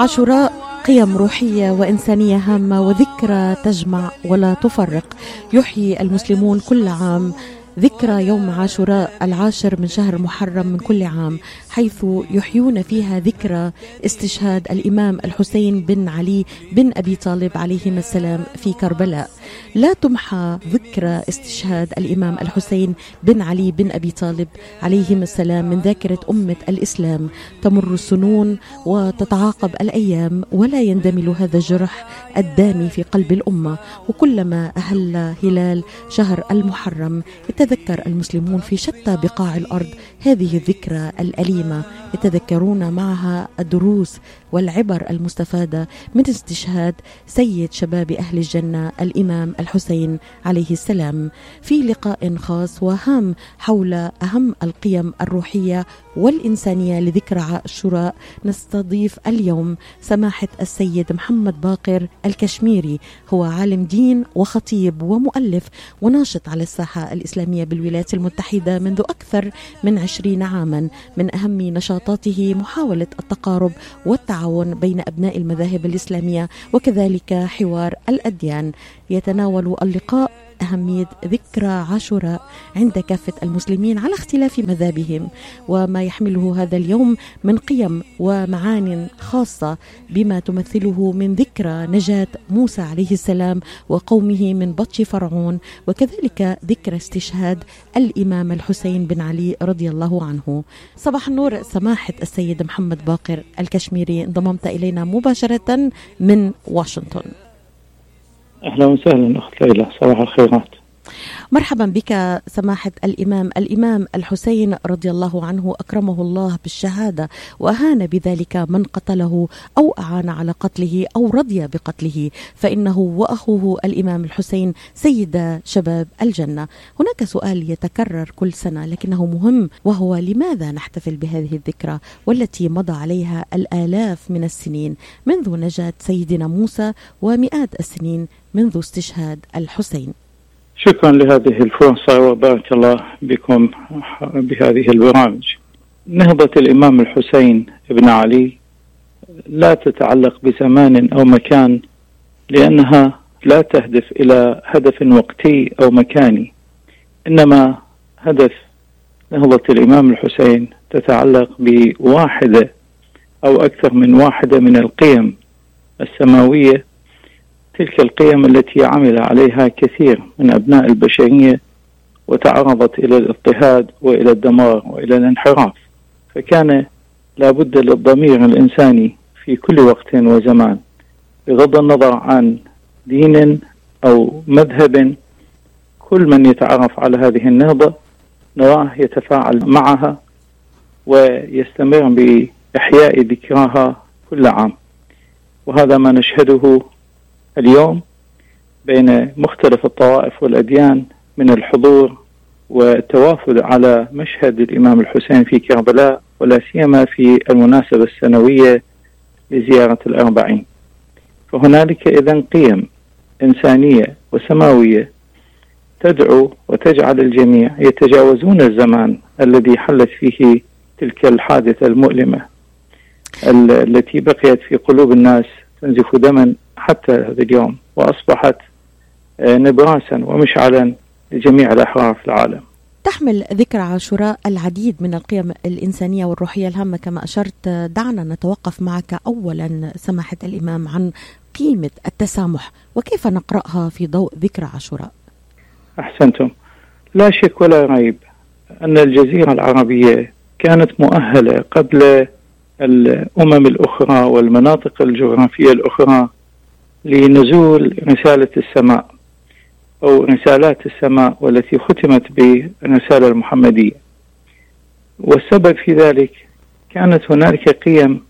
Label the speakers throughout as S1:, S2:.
S1: عاشوراء قيم روحية وإنسانية هامة وذكرى تجمع ولا تفرق. يحيي المسلمون كل عام. ذكرى يوم عاشوراء العاشر من شهر محرم من كل عام حيث يحيون فيها ذكرى استشهاد الإمام الحسين بن علي بن أبي طالب عليهما السلام في كربلاء. لا تمحى ذكرى استشهاد الإمام الحسين بن علي بن أبي طالب عليهما السلام من ذاكرة أمة الإسلام. تمر السنون وتتعاقب الأيام ولا يندمل هذا الجرح الدامي في قلب الأمة. وكلما أهل هلال شهر المحرم يتذكر المسلمون في شتى بقاع الأرض هذه الذكرى الأليمة يتذكرون معها الدروس والعبر المستفادة من استشهاد سيد شباب أهل الجنة الإمام الحسين عليه السلام. في لقاء خاص وهام حول أهم القيم الروحية والإنسانية لذكرى عاشوراء نستضيف اليوم سماحة السيد محمد باقر الكشميري. هو عالم دين وخطيب ومؤلف وناشط على الساحة الإسلامية بالولايات المتحدة منذ أكثر من عشرين عاما. من أهم نشاطاته محاولة التقارب والتعاون بين أبناء المذاهب الإسلامية وكذلك حوار الأديان. يتناول اللقاء أهمية ذكرى عاشوراء عند كافة المسلمين على اختلاف مذابهم وما يحمله هذا اليوم من قيم ومعان خاصة بما تمثله من ذكرى نجاة موسى عليه السلام وقومه من بطش فرعون وكذلك ذكرى استشهاد الإمام الحسين بن علي رضي الله عنه. صباح النور سماحة السيد محمد باقر الكشميري انضممت إلينا مباشرة من واشنطن.
S2: أهلا وسهلا أخت ليلى صباح الخيرات.
S1: مرحبا بك سماحة الإمام. الإمام الحسين رضي الله عنه أكرمه الله بالشهادة وأهان بذلك من قتله أو أعان على قتله أو رضي بقتله. فإنه وأخوه الإمام الحسين سيد شباب الجنة. هناك سؤال يتكرر كل سنة لكنه مهم وهو لماذا نحتفل بهذه الذكرى والتي مضى عليها الآلاف من السنين منذ نجاة سيدنا موسى ومئات السنين منذ استشهاد الحسين؟
S2: شكرا لهذه الفرصة وبارك الله بكم بهذه البرامج. نهضة الإمام الحسين بن علي لا تتعلق بزمان أو مكان لأنها لا تهدف إلى هدف وقتي أو مكاني. إنما هدف نهضة الإمام الحسين تتعلق بواحدة أو أكثر من واحدة من القيم السماوية تلك القيم التي عمل عليها كثير من أبناء البشرية وتعرضت إلى الاضطهاد وإلى الدمار وإلى الانحراف فكان لابد للضمير الانساني في كل وقت وزمان بغض النظر عن دين أو مذهب كل من يتعرف على هذه النهضة نراه يتفاعل معها ويستمر بإحياء ذكراها كل عام وهذا ما نشهده اليوم بين مختلف الطوائف والأديان من الحضور والتوافد على مشهد الإمام الحسين في كربلاء ولا سيما في المناسبة السنوية لزيارة الأربعين. فهنالك إذا قيم إنسانية وسماوية تدعو وتجعل الجميع يتجاوزون الزمان الذي حلت فيه تلك الحادثة المؤلمة التي بقيت في قلوب الناس تنزف دما حتى هذا اليوم وأصبحت آه، نبراسا ومشعلا لجميع الأحرار في العالم.
S1: تحمل ذكرى عاشوراء العديد من القيم الإنسانية والروحية الهامة كما أشرت. دعنا نتوقف معك أولا سماحة الإمام عن قيمة التسامح وكيف نقرأها في ضوء ذكرى عاشوراء؟
S2: أحسنتم. لا شك ولا ريب أن الجزيرة العربية كانت مؤهلة قبل الأمم الأخرى والمناطق الجغرافية الأخرى لنزول رسالة السماء أو رسالات السماء والتي ختمت بالرسالة المحمدية. والسبب في ذلك كانت هنالك قيم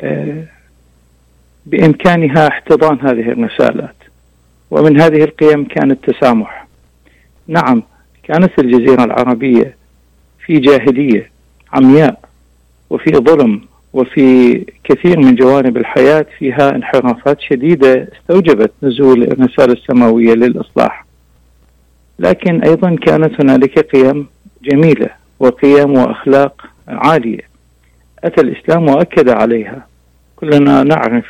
S2: آه، بإمكانها احتضان هذه الرسالات ومن هذه القيم كان التسامح. نعم كانت الجزيرة العربية في جاهلية عمياء وفي ظلم وفي كثير من جوانب الحياة فيها انحرافات شديدة استوجبت نزول الرسالة السماوية للإصلاح. لكن أيضا كانت هنالك قيم جميلة وقيم وأخلاق عالية. أتى الإسلام وأكد عليها. كلنا نعرف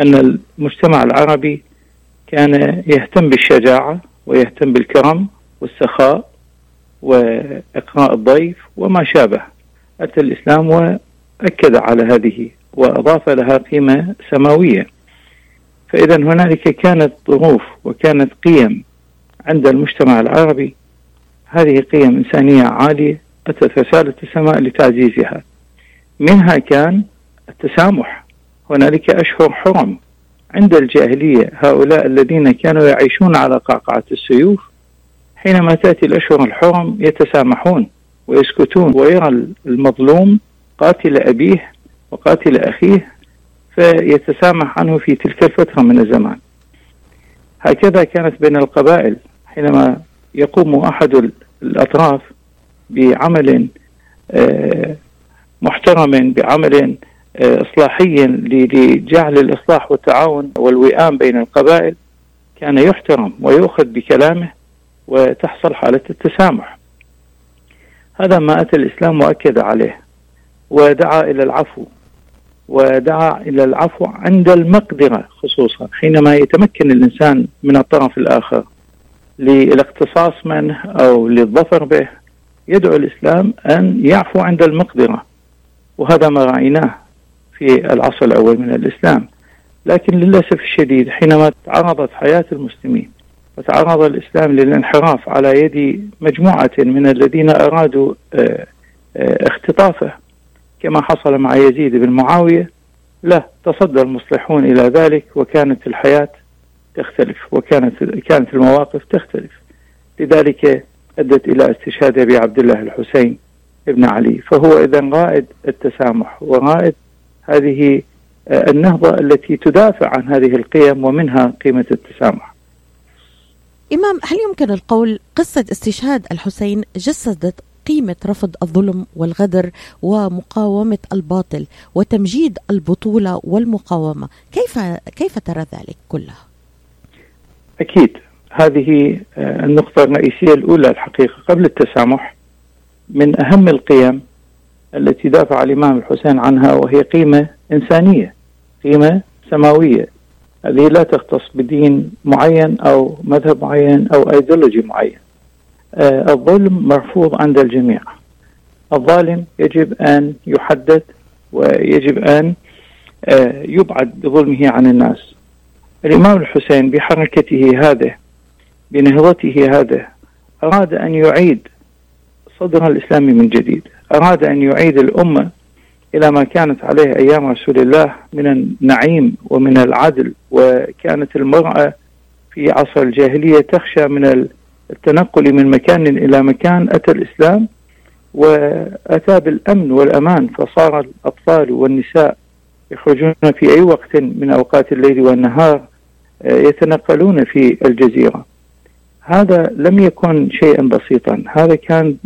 S2: أن المجتمع العربي كان يهتم بالشجاعة ويهتم بالكرم والسخاء وإقراء الضيف وما شابه. أتى الإسلام وأكد على هذه وأضاف لها قيمة سماوية. فإذا هنالك كانت ظروف وكانت قيم عند المجتمع العربي هذه قيم إنسانية عالية أتت رسالة السماء لتعزيزها. منها كان التسامح. هنالك أشهر حرم عند الجاهلية. هؤلاء الذين كانوا يعيشون على قعقعة السيوف حينما تأتي الأشهر الحرم يتسامحون ويسكتون ويرى المظلوم قاتل أبيه وقاتل أخيه فيتسامح عنه في تلك الفترة من الزمان. هكذا كانت بين القبائل حينما يقوم أحد الأطراف بعمل آه، محترم بعمل آه، إصلاحي لجعل الإصلاح والتعاون والوئام بين القبائل كان يحترم ويؤخذ بكلامه وتحصل حالة التسامح. هذا ما أتى الإسلام وأكد عليه. ودعا إلى العفو ودعا إلى العفو عند المقدرة خصوصا حينما يتمكن الإنسان من الطرف الآخر للاقتصاص منه أو للظفر به يدعو الإسلام أن يعفو عند المقدرة وهذا ما رأيناه في العصر الأول من الإسلام. لكن للأسف الشديد حينما تعرضت حياة المسلمين وتعرض الإسلام للانحراف على يد مجموعة من الذين أرادوا آه، آه، اختطافه كما حصل مع يزيد بن معاوية لا تصدى المصلحون إلى ذلك وكانت الحياة تختلف وكانت كانت المواقف تختلف. لذلك أدت إلى استشهاد أبي عبد الله الحسين ابن علي. فهو إذا رائد التسامح ورائد هذه آه، النهضة التي تدافع عن هذه القيم ومنها قيمة التسامح.
S1: إمام هل يمكن القول قصة استشهاد الحسين جسدت قيمة رفض الظلم والغدر ومقاومة الباطل وتمجيد البطولة والمقاومة. كيف كيف ترى ذلك كله؟
S2: أكيد. هذه آه، النقطة الرئيسية الأولى الحقيقة قبل التسامح. من أهم القيم التي دافع الإمام الحسين عنها وهي قيمة إنسانية قيمة سماوية. هذه لا تختص بدين معين أو مذهب معين أو أيديولوجي معين. الظلم مرفوض عند الجميع. الظالم يجب أن يحدد ويجب أن آه يبعد بظلمه عن الناس. الإمام الحسين بحركته هذه بنهضته هذه أراد أن يعيد صدر الإسلام من جديد. أراد أن يعيد الأمة إلى ما كانت عليه أيام رسول الله من النعيم ومن العدل وكانت المرأة في عصر الجاهلية تخشى من التنقل من مكان إلى مكان أتى الإسلام وأتى بالأمن والأمان فصار الأطفال والنساء يخرجون في أي وقت من أوقات الليل والنهار يتنقلون في الجزيرة. هذا لم يكن شيئا بسيطا. هذا كان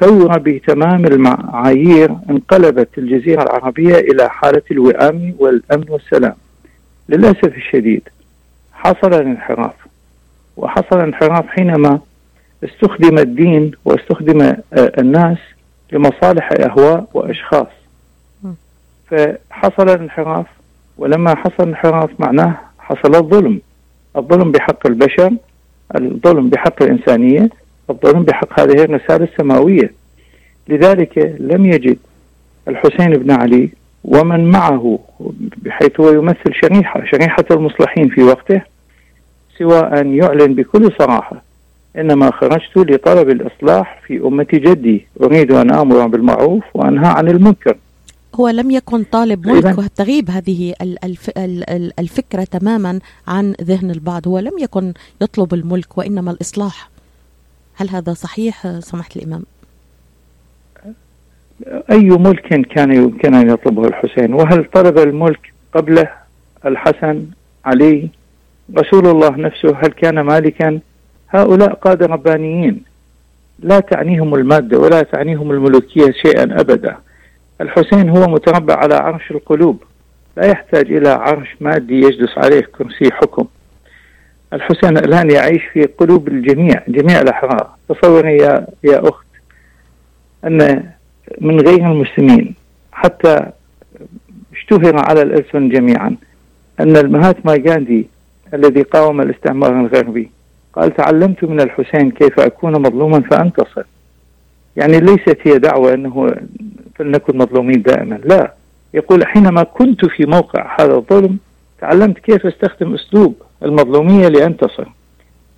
S2: ثورة بتمام المعايير انقلبت الجزيرة العربية إلى حالة الوئام والأمن والسلام. للأسف الشديد حصل الانحراف. وحصل الانحراف حينما استخدم الدين واستخدم الناس لمصالح أهواء وأشخاص. فحصل الانحراف ولما حصل الانحراف معناه حصل الظلم. الظلم بحق البشر الظلم بحق الإنسانية الظلم بحق هذه الرسالة السماوية. لذلك لم يجد الحسين بن علي ومن معه بحيث هو يمثل شريحة شريحة المصلحين في وقته سوى أن يعلن بكل صراحة إنما خرجت لطلب الإصلاح في أمة جدي. أريد أن آمر بالمعروف وأنهى عن المنكر.
S1: هو لم يكن طالب ملك وتغيب هذه الفكرة تماما عن ذهن البعض. هو لم يكن يطلب الملك وإنما الإصلاح. هل هذا صحيح سماحة الإمام؟
S2: أي ملك كان يمكن أن يطلبه الحسين؟ وهل طلب الملك قبله الحسن علي؟ رسول الله نفسه هل كان مالكا؟ هؤلاء قادة ربانيين. لا تعنيهم المادة ولا تعنيهم الملوكية شيئا أبدا. الحسين هو متربع على عرش القلوب. لا يحتاج إلى عرش مادي يجلس عليه كرسي حكم. الحسين الآن يعيش في قلوب الجميع جميع الأحرار. تصوري يا, يا أخت أن من غير المسلمين حتى اشتهر على الألسن جميعا أن المهاتما غاندي الذي قاوم الاستعمار الغربي. قال تعلمت من الحسين كيف أكون مظلوما فأنتصر. يعني ليست هي دعوة أنه فلنكن مظلومين دائما. لا. يقول حينما كنت في موقع هذا الظلم تعلمت كيف أستخدم أسلوب المظلومية لأنتصر.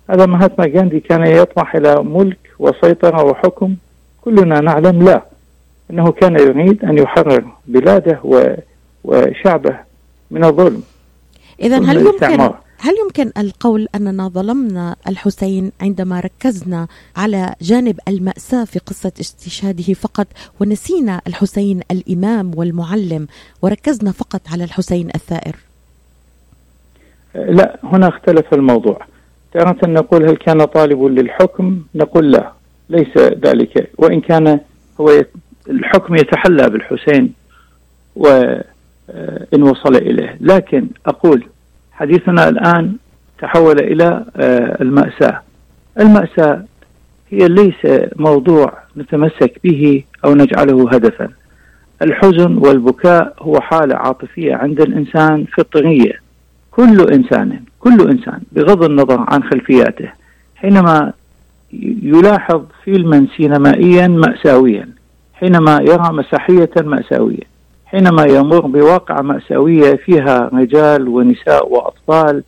S2: هذا مهاتما غاندي كان يطمح إلى ملك وسيطرة وحكم. كلنا نعلم لا. إنه كان يريد أن يحرر بلاده وشعبه من الظلم.
S1: اذا هل يمكن هل يمكن القول أننا ظلمنا الحسين عندما ركزنا على جانب المأساة في قصة استشهاده فقط ونسينا الحسين الإمام والمعلم وركزنا فقط على الحسين الثائر؟
S2: لا هنا اختلف الموضوع. تارة نقول هل كان طالب للحكم؟ نقول لا ليس ذلك. وإن كان هو الحكم يتحلى بالحسين وإن وصل إليه. لكن أقول حديثنا الآن تحول إلى المأساة. المأساة هي ليس موضوع نتمسك به أو نجعله هدفا. الحزن والبكاء هو حالة عاطفية عند الإنسان فطرية كل إنسان كل إنسان بغض النظر عن خلفياته حينما يلاحظ فيلما سينمائيا مأساويا حينما يرى مسرحية مأساوية. حينما يمر بواقعة مأساوية فيها رجال ونساء وأطفال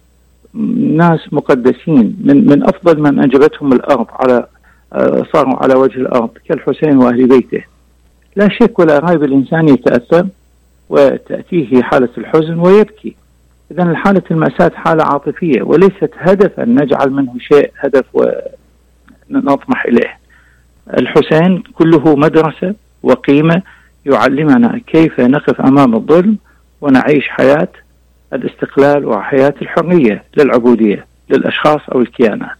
S2: ناس مقدسين من من أفضل من أنجبتهم الأرض على صاروا على وجه الأرض كالحسين وأهل بيته. لا شك ولا ريب الإنسان يتأثر وتأتيه حالة الحزن ويبكي. إذا حالة المأساة حالة عاطفية وليست هدفا نجعل منه شيء هدف ونطمح إليه. الحسين كله مدرسة وقيمة يعلمنا كيف نقف أمام الظلم ونعيش حياة الاستقلال وحياة الحرية للعبودية للأشخاص أو الكيانات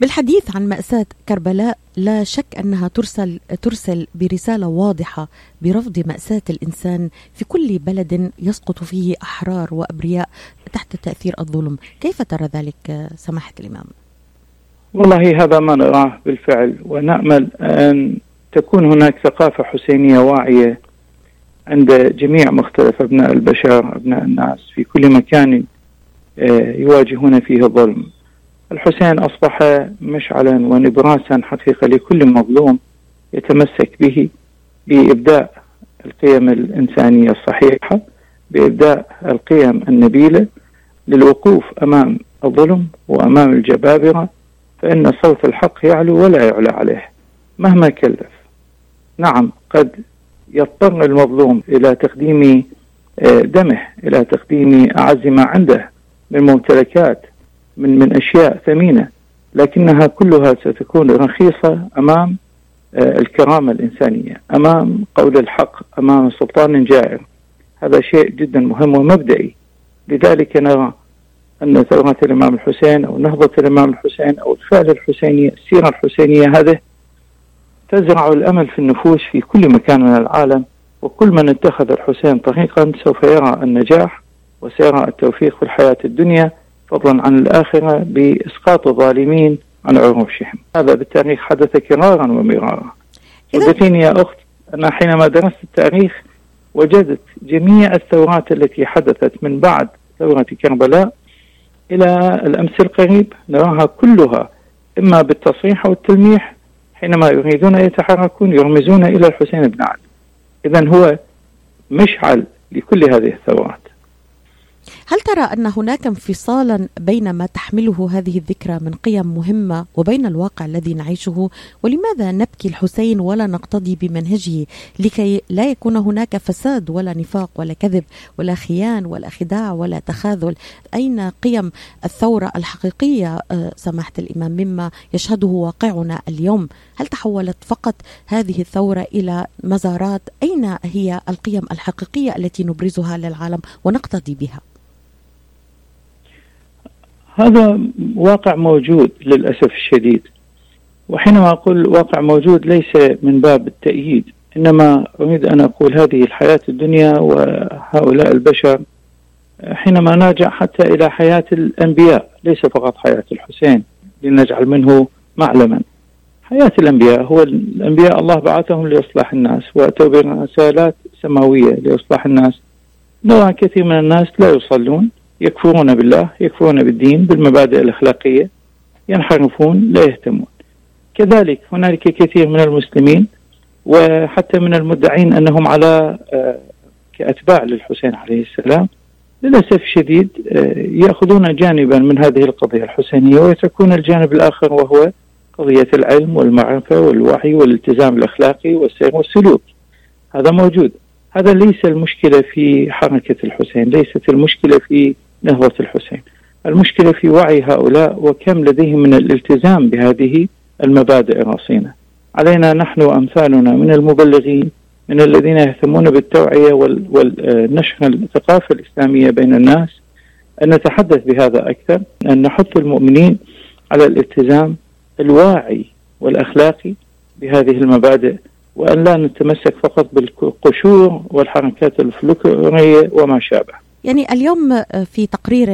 S1: بالحديث عن مأساة كربلاء لا شك أنها ترسل ترسل برسالة واضحة برفض مأساة الإنسان في كل بلد يسقط فيه أحرار وأبرياء تحت تأثير الظلم كيف ترى ذلك سماحة الإمام؟
S2: والله هذا ما نراه بالفعل ونأمل أن تكون هناك ثقافة حسينية واعية عند جميع مختلف أبناء البشر أبناء الناس في كل مكان آه، يواجهون فيه الظلم الحسين أصبح مشعلا ونبراسا حقيقة لكل مظلوم يتمسك به بإبداء القيم الإنسانية الصحيحة بإبداء القيم النبيلة. للوقوف أمام الظلم وأمام الجبابرة فإن صوت الحق يعلو ولا يعلى عليه مهما كلف. نعم قد يضطر المظلوم إلى تقديم آه، دمه إلى تقديم أعز ما عنده من ممتلكات من من أشياء ثمينة لكنها كلها ستكون رخيصة أمام آه، الكرامة الإنسانية أمام قول الحق أمام سلطان جائر. هذا شيء جدا مهم ومبدئي. لذلك نرى أن ثورة الإمام الحسين أو نهضة الإمام الحسين أو الفعل الحسيني السيرة الحسينية هذه تزرع الأمل في النفوس في كل مكان من العالم وكل من اتخذ الحسين طريقا سوف يرى النجاح وسيرى التوفيق في الحياة الدنيا فضلا عن الآخرة بإسقاط الظالمين عن عروشهم. هذا بالتاريخ حدث كرارا ومرارا. وذكيني يا أخت أنا حينما درست التاريخ وجدت جميع الثورات التي حدثت من بعد ثورة كربلاء إلى الأمس القريب نراها كلها إما بالتصريح أو التلميح حينما يريدون يتحركون يرمزون إلى الحسين بن علي. إذا هو مشعل لكل هذه الثورات.
S1: هل ترى أن هناك انفصالا بين ما تحمله هذه الذكرى من قيم مهمة وبين الواقع الذي نعيشه؟ ولماذا نبكي الحسين ولا نقتضي بمنهجه لكي لا يكون هناك فساد ولا نفاق ولا كذب ولا خيان ولا خداع ولا تخاذل؟ أين قيم الثورة الحقيقية؟ آه، سماحة الإمام مما يشهده واقعنا اليوم. هل تحولت فقط هذه الثورة إلى مزارات؟ أين هي القيم الحقيقية التي نبرزها للعالم ونقتضي بها؟
S2: هذا واقع موجود للأسف الشديد. وحينما أقول واقع موجود ليس من باب التأييد إنما أريد أن أقول هذه الحياة الدنيا وهؤلاء البشر حينما نرجع حتى إلى حياة الأنبياء ليس فقط حياة الحسين لنجعل منه معلما. حياة الأنبياء هو الأنبياء الله بعثهم لإصلاح الناس وأتوا برسالات سماوية لإصلاح الناس. نرى كثير من الناس لا يصلون يكفرون بالله يكفرون بالدين بالمبادئ الأخلاقية ينحرفون لا يهتمون. كذلك هنالك كثير من المسلمين وحتى من المدعين أنهم على آه، كأتباع للحسين عليه السلام. للأسف الشديد آه، يأخذون جانبا من هذه القضية الحسينية ويتركون الجانب الآخر وهو قضية العلم والمعرفة والوحي والالتزام الأخلاقي والسير والسلوك. هذا موجود. هذا ليس المشكلة في حركة الحسين ليست المشكلة في نهضة الحسين. المشكلة في وعي هؤلاء وكم لديهم من الالتزام بهذه المبادئ الرصينة علينا نحن وأمثالنا من المبلغين من الذين يهتمون بالتوعية والنشر الثقافة الإسلامية بين الناس. أن نتحدث بهذا أكثر أن نحث المؤمنين على الالتزام الواعي والأخلاقي بهذه المبادئ وأن لا نتمسك فقط بالقشور والحركات الفلكلورية وما شابه.
S1: يعني اليوم في تقرير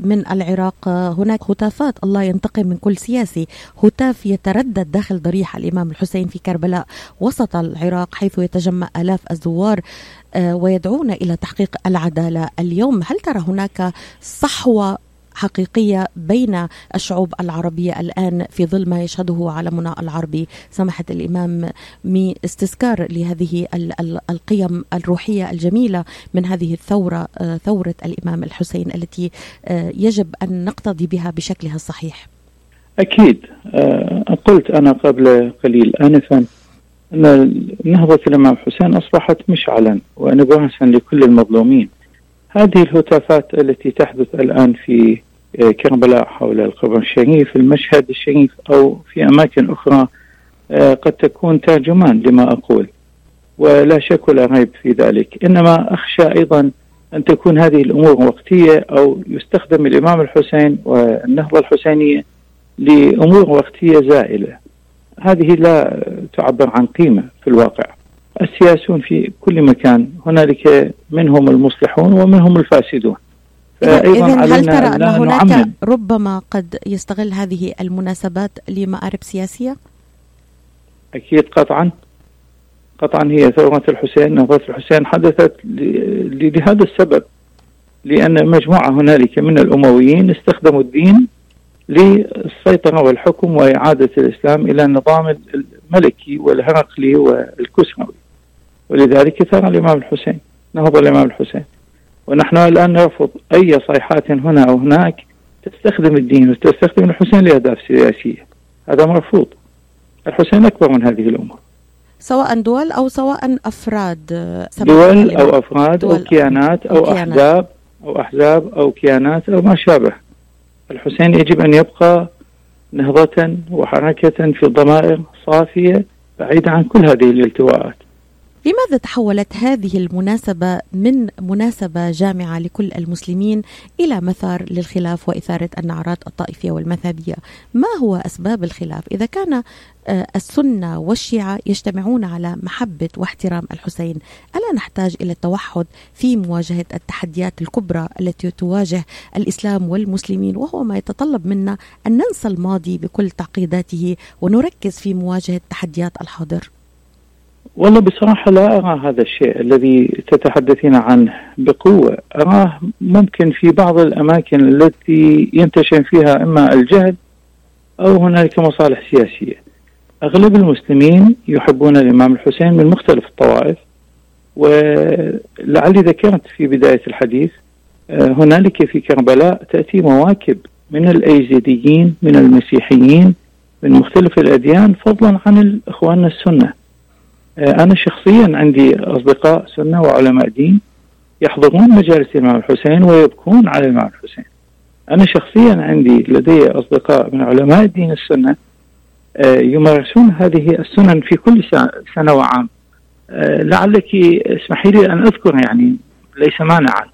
S1: من العراق هناك هتافات. الله ينتقم من كل سياسي. هتاف يتردد داخل ضريح الإمام الحسين في كربلاء وسط العراق حيث يتجمع آلاف الزوار ويدعون إلى تحقيق العدالة اليوم. هل ترى هناك صحوة حقيقية بين الشعوب العربية الآن في ظل ما يشهده عالمنا العربي. سمحت الإمام استذكار لهذه القيم الروحية الجميلة من هذه الثورة آه، ثورة الإمام الحسين التي آه، يجب أن نقتضي بها بشكلها الصحيح.
S2: أكيد. آه، قلت أنا قبل قليل آنفا أن نهضة الإمام الحسين أصبحت مشعلا ونبراسا لكل المظلومين. هذه الهتافات التي تحدث الآن في آه، كربلاء حول القبر. الشريف المشهد الشريف أو في أماكن أخرى آه، قد تكون ترجمان لما أقول. ولا شك ولا ريب في ذلك. إنما أخشى أيضا أن تكون هذه الأمور وقتية أو يستخدم الإمام الحسين والنهضة الحسينية لأمور وقتية زائلة. هذه لا تعبر عن قيمة في الواقع. السياسيون في كل مكان. هنالك منهم المصلحون ومنهم الفاسدون.
S1: إذا هل ترى أن هناك نعمم. ربما قد يستغل هذه المناسبات لمآرب سياسية؟
S2: أكيد قطعا. قطعا هي ثورة الحسين. نهضة الحسين حدثت لهذا السبب لأن مجموعة هنالك من الأمويين استخدموا الدين للسيطرة والحكم وإعادة الإسلام إلى النظام الملكي والهرقلي والكسروي ولذلك ثار الإمام الحسين نهض الإمام الحسين؟ ونحن الآن نرفض أي صيحات هنا أو هناك تستخدم الدين وتستخدم الحسين لأهداف سياسية. هذا مرفوض. الحسين أكبر من هذه الأمور.
S1: سواء دول أو سواء أفراد
S2: دول أو أفراد دول أو كيانات أو, أو كيانات. أحزاب أو أحزاب أو كيانات أو ما شابه. الحسين يجب أن يبقى نهضة وحركة في الضمائر صافية بعيدة عن كل هذه الالتواءات.
S1: لماذا تحولت هذه المناسبة من مناسبة جامعة لكل المسلمين إلى مثار للخلاف وإثارة النعرات الطائفية والمذهبية؟ ما هو أسباب الخلاف؟ إذا كان آه، السنة والشيعة يجتمعون على محبة واحترام الحسين ألا نحتاج إلى التوحد في مواجهة التحديات الكبرى التي تواجه الإسلام والمسلمين؟ وهو ما يتطلب منا أن ننسى الماضي بكل تعقيداته ونركز في مواجهة تحديات الحاضر.
S2: والله بصراحة لا أرى هذا الشيء الذي تتحدثين عنه بقوة. أراه ممكن في بعض الأماكن التي ينتشر فيها إما الجهل أو هنالك مصالح سياسية. أغلب المسلمين يحبون الإمام الحسين من مختلف الطوائف ولعلي ذكرت في بداية الحديث آه، هنالك في كربلاء تأتي مواكب من الأيزيديين من المسيحيين من مختلف الأديان فضلا عن إخواننا السنة. أنا شخصيا عندي أصدقاء سنة وعلماء دين يحضرون مجالس الإمام الحسين ويبكون على الإمام الحسين. أنا شخصيا عندي لدي أصدقاء من علماء الدين السنة آه، يمارسون هذه السنن في كل سنة وعام. آه، لعلك اسمحي لي أن أذكر يعني ليس مانعا.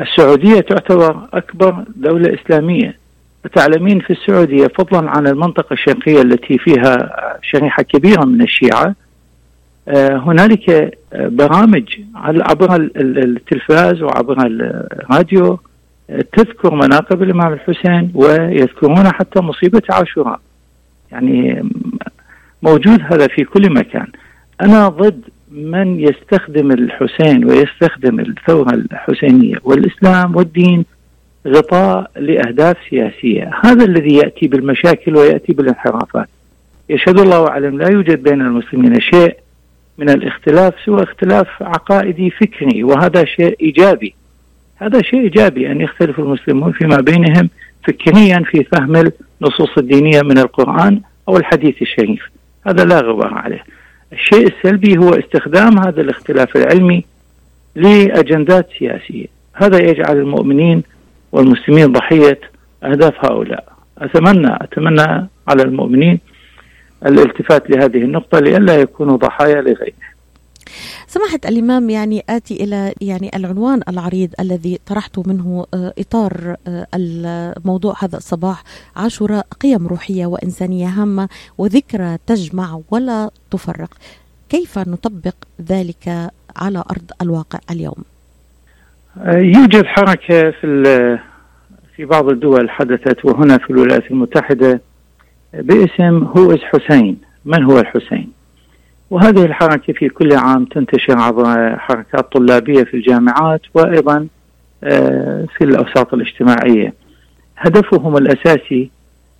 S2: السعودية تعتبر أكبر دولة إسلامية. تعلمين في السعودية فضلا عن المنطقة الشرقية التي فيها شريحة كبيرة من الشيعة. آه، هنالك آه، برامج عبر التلفاز وعبر الراديو آه، تذكر مناقب الإمام الحسين ويذكرون حتى مصيبة عاشوراء. يعني موجود هذا في كل مكان. أنا ضد من يستخدم الحسين ويستخدم الثورة الحسينية والإسلام والدين غطاء لأهداف سياسية. هذا الذي يأتي بالمشاكل ويأتي بالانحرافات. يشهد الله أعلم لا يوجد بين المسلمين شيء من الاختلاف سوى اختلاف عقائدي فكري وهذا شيء إيجابي. هذا شيء إيجابي أن يختلف المسلمون فيما بينهم فكريا في فهم النصوص الدينية من القرآن أو الحديث الشريف. هذا لا غبار عليه. الشيء السلبي هو استخدام هذا الاختلاف العلمي لأجندات سياسية. هذا يجعل المؤمنين والمسلمين ضحية أهداف هؤلاء. أتمنى أتمنى على المؤمنين الالتفات لهذه النقطة لئلا يكونوا ضحايا لغيرهم
S1: سماحة الإمام يعني آتي إلى يعني العنوان العريض الذي طرحت منه آه، إطار آه، الموضوع هذا الصباح عاشوراء قيم روحية وإنسانية هامة وذكرى تجمع ولا تفرق كيف نطبق ذلك على أرض الواقع اليوم؟
S2: آه، يوجد حركة في في بعض الدول حدثت وهنا في الولايات المتحدة باسم هو إز حسين. من هو الحسين؟ وهذه الحركة في كل عام تنتشر عبر حركات طلابية في الجامعات وأيضا آه، في الأوساط الاجتماعية. هدفهم الأساسي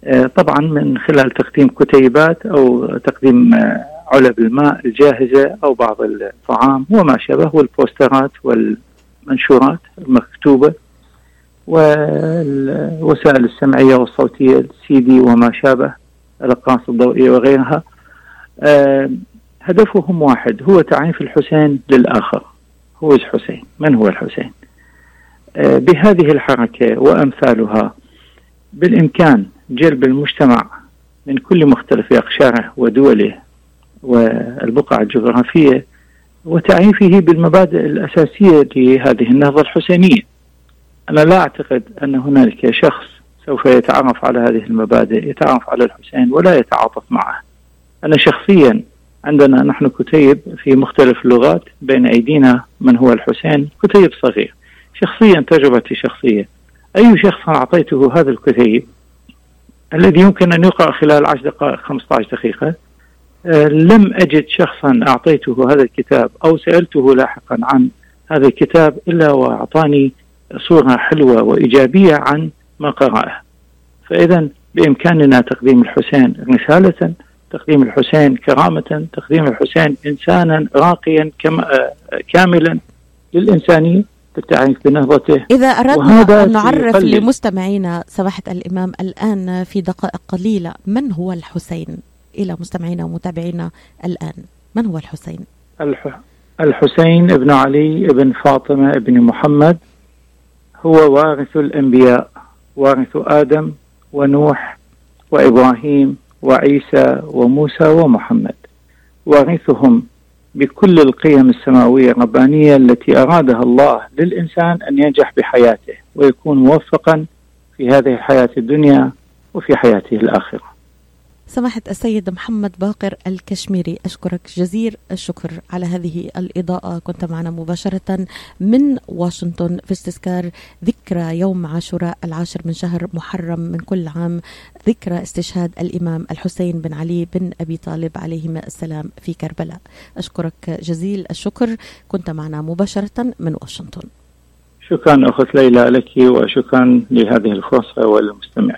S2: آه، طبعا من خلال تقديم كتيبات أو تقديم آه، علب الماء الجاهزة أو بعض الطعام وما شابه والبوسترات والمنشورات المكتوبة والوسائل السمعية والصوتية السي دي وما شابه. الأقراص الضوئية وغيرها. هدفهم واحد هو تعريف الحسين للآخر. هو حسين من هو الحسين؟ آه، بهذه الحركة وأمثالها بالإمكان جلب المجتمع من كل مختلف أقشاره ودوله والبقع الجغرافية وتعريفه بالمبادئ الأساسية لهذه النهضة الحسينية. أنا لا أعتقد أن هنالك شخص سوف يتعرف على هذه المبادئ يتعرف على الحسين ولا يتعاطف معه. أنا شخصيا عندنا نحن كتيب في مختلف اللغات بين أيدينا من هو الحسين كتيب صغير. شخصيا تجربتي شخصية. أي شخص أعطيته هذا الكتيب الذي يمكن أن يقرأ خلال 10 دقائق 15 دقيقة آه، لم أجد شخصا أعطيته هذا الكتاب أو سألته لاحقا عن هذا الكتاب إلا وأعطاني صورة حلوة وإيجابية عن ما قرأه. فإذا بإمكاننا تقديم الحسين رسالة تقديم الحسين كرامة تقديم الحسين إنسانا راقيا آه، كاملا للإنسانية بالتعريف بنهضته.
S1: إذا أردنا أن نعرف لمستمعينا سماحة الإمام الآن في دقائق قليلة من هو الحسين؟ إلى مستمعينا ومتابعينا الآن من هو الحسين؟
S2: الحسين ابن علي ابن فاطمة ابن محمد هو وارث الأنبياء. وارث آدم ونوح وإبراهيم وعيسى وموسى ومحمد وارثهم بكل القيم السماوية الربانية التي أرادها الله للإنسان أن ينجح بحياته ويكون موفقا في هذه الحياة الدنيا وفي حياته الآخرة.
S1: سماحة السيد محمد باقر الكشميري أشكرك جزيل الشكر على هذه الإضاءة. كنت معنا مباشرة من واشنطن في استذكار ذكرى يوم عاشوراء العاشر من شهر محرم من كل عام. ذكرى استشهاد الإمام الحسين بن علي بن أبي طالب عليهما السلام في كربلاء. أشكرك جزيل الشكر. كنت معنا مباشرة من واشنطن.
S2: شكرا أخت ليلى لك وشكرا لهذه الفرصة والمستمعين.